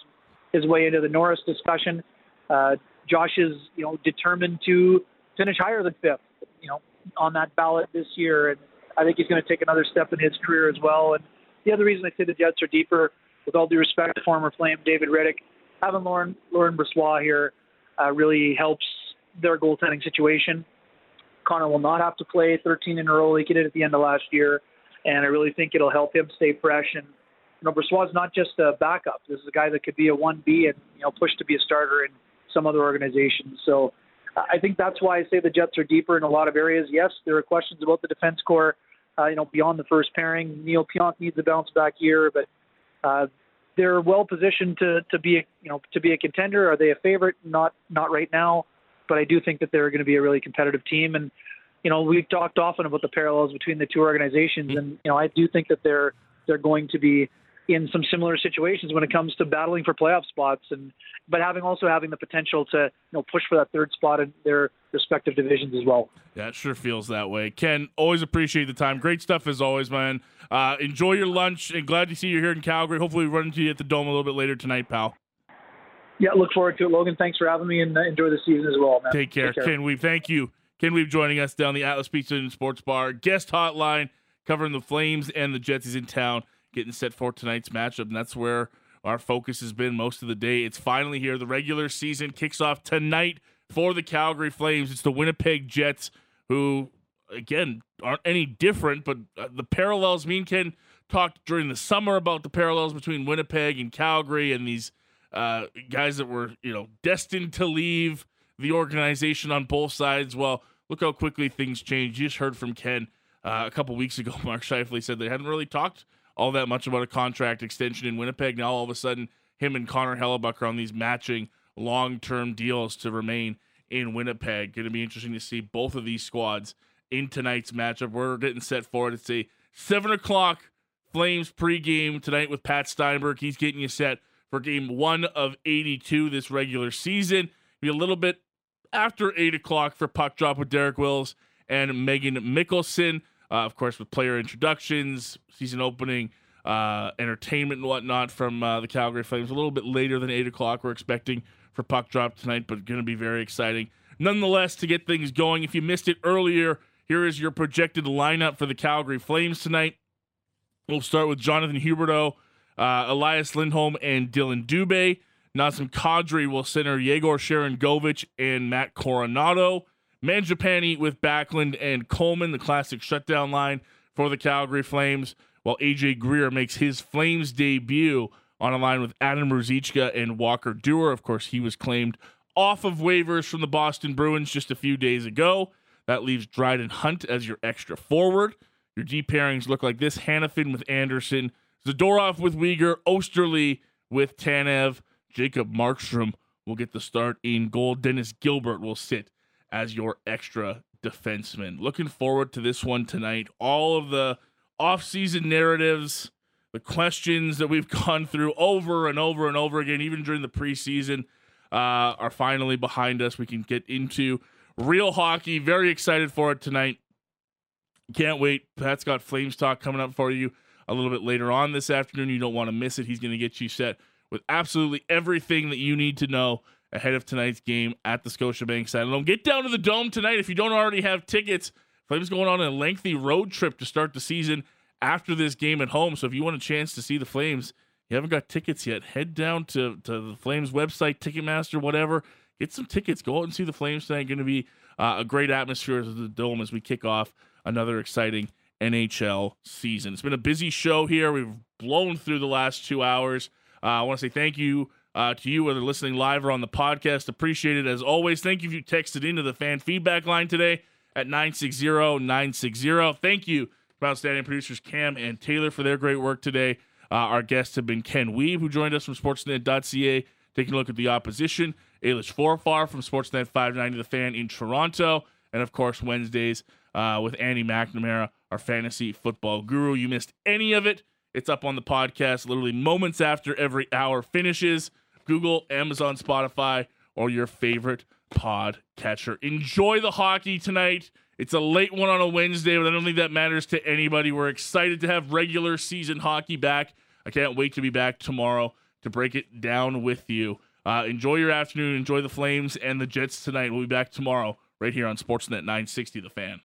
[SPEAKER 8] his way into the Norris discussion. Uh, Josh is, you know, determined to finish higher than fifth, you know, on that ballot this year, and I think he's going to take another step in his career as well. And the other reason I say the Jets are deeper, with all due respect to former Flame David Rittich, having Lauren Laurent Brossoit here uh, really helps their goaltending situation. Connor will not have to play 13 in a row like he did at the end of last year, and I really think it'll help him stay fresh and you know, Brossoit's not just a backup. This is a guy that could be a 1B and, you know, push to be a starter in some other organizations. So I think that's why I say the Jets are deeper in a lot of areas. Yes, there are questions about the defense core, uh, you know, beyond the first pairing. Neal Pionk needs a bounce back year, but uh, they're well positioned to, to be, a, you know, to be a contender. Are they a favorite? Not, not right now, but I do think that they're going to be a really competitive team. And, you know, we've talked often about the parallels between the two organizations, and you know, I do think that they're they're going to be in some similar situations when it comes to battling for playoff spots and but having also having the potential to you know push for that third spot in their respective divisions as well.
[SPEAKER 2] Yeah, it sure feels that way. Ken, always appreciate the time. Great stuff as always, man. Uh, enjoy your lunch and glad to see you here in Calgary. Hopefully, we run into you at the Dome a little bit later tonight, pal.
[SPEAKER 8] Yeah, look forward to it, Logan. Thanks for having me and uh, enjoy the season as well, man.
[SPEAKER 2] Take care, Take care. Ken Wiebe. Thank you. Ken Wiebe joining us down the Atlas Pizza and Sports Bar guest hotline covering the Flames and the Jets. He's in town getting set for tonight's matchup, and that's where our focus has been most of the day. It's finally here. The regular season kicks off tonight for the Calgary Flames. It's the Winnipeg Jets, who, again, aren't any different, but uh, the parallels, me and Ken talked during the summer about the parallels between Winnipeg and Calgary and these uh, guys that were, you know, destined to leave the organization on both sides. Well, look how quickly things change. You just heard from Ken uh, a couple weeks ago, Mark Scheifele said they hadn't really talked all that much about a contract extension in Winnipeg. Now all of a sudden, him and Connor Hellebuyck are on these matching long-term deals to remain in Winnipeg. Going to be interesting to see both of these squads in tonight's matchup. We're getting set for it. It's a seven o'clock Flames pregame tonight with Pat Steinberg. He's getting you set for game one of 82 this regular season. Be a little bit after eight o'clock for puck drop with Derek Wills and Megan Mickelson. Uh, of course, with player introductions, season opening, uh, entertainment and whatnot from uh, the Calgary Flames. A little bit later than eight o'clock. We're expecting for puck drop tonight, but going to be very exciting. Nonetheless, to get things going, if you missed it earlier, here is your projected lineup for the Calgary Flames tonight. We'll start with Jonathan Huberdeau, uh, Elias Lindholm, and Dylan Dubé. Nazem Kadri will center Yegor Sharon Sharangovich and Matt Coronato. Mangiapane with Backlund and Coleman, the classic shutdown line for the Calgary Flames, while AJ Greer makes his Flames debut on a line with Adam Ruzicka and Walker Duehr. Of course, he was claimed off of waivers from the Boston Bruins just a few days ago. That leaves Dryden Hunt as your extra forward. Your D pairings look like this Hanifin with Andersson, Zadorov with Weegar, Oesterle with Tanev, Jacob Markstrom will get the start in goal. Dennis Gilbert will sit as your extra defenseman. Looking forward to this one tonight. All of the offseason narratives, the questions that we've gone through over and over and over again, even during the preseason, uh, are finally behind us. We can get into real hockey. Very excited for it tonight. Can't wait. Pat's got Flames Talk coming up for you a little bit later on this afternoon. You don't want to miss it. He's going to get you set with absolutely everything that you need to know ahead of tonight's game at the Scotiabank Saddledome. Get down to the Dome tonight if you don't already have tickets. Flames going on a lengthy road trip to start the season after this game at home. So if you want a chance to see the Flames, you haven't got tickets yet, head down to, to the Flames website, Ticketmaster, whatever. Get some tickets. Go out and see the Flames tonight. Going to be uh, a great atmosphere at the Dome as we kick off another exciting NHL season. It's been a busy show here. We've blown through the last two hours. Uh, I want to say thank you uh, to you, whether listening live or on the podcast. Appreciate it as always. Thank you if you texted into the fan feedback line today at 960 960. Thank you to outstanding producers Cam and Taylor for their great work today. Uh, our guests have been Ken Wiebe, who joined us from Sportsnet.ca, taking a look at the opposition. Ailish Forfar from Sportsnet 590 The Fan in Toronto. And of course, Wednesdays uh, with Andy McNamara, our fantasy football guru. You missed any of it, it's up on the podcast literally moments after every hour finishes. Google, Amazon, Spotify, or your favorite pod catcher. Enjoy the hockey tonight. It's a late one on a Wednesday, but I don't think that matters to anybody. We're excited to have regular season hockey back. I can't wait to be back tomorrow to break it down with you. Uh, enjoy your afternoon. Enjoy the Flames and the Jets tonight. We'll be back tomorrow right here on Sportsnet 960 The Fan.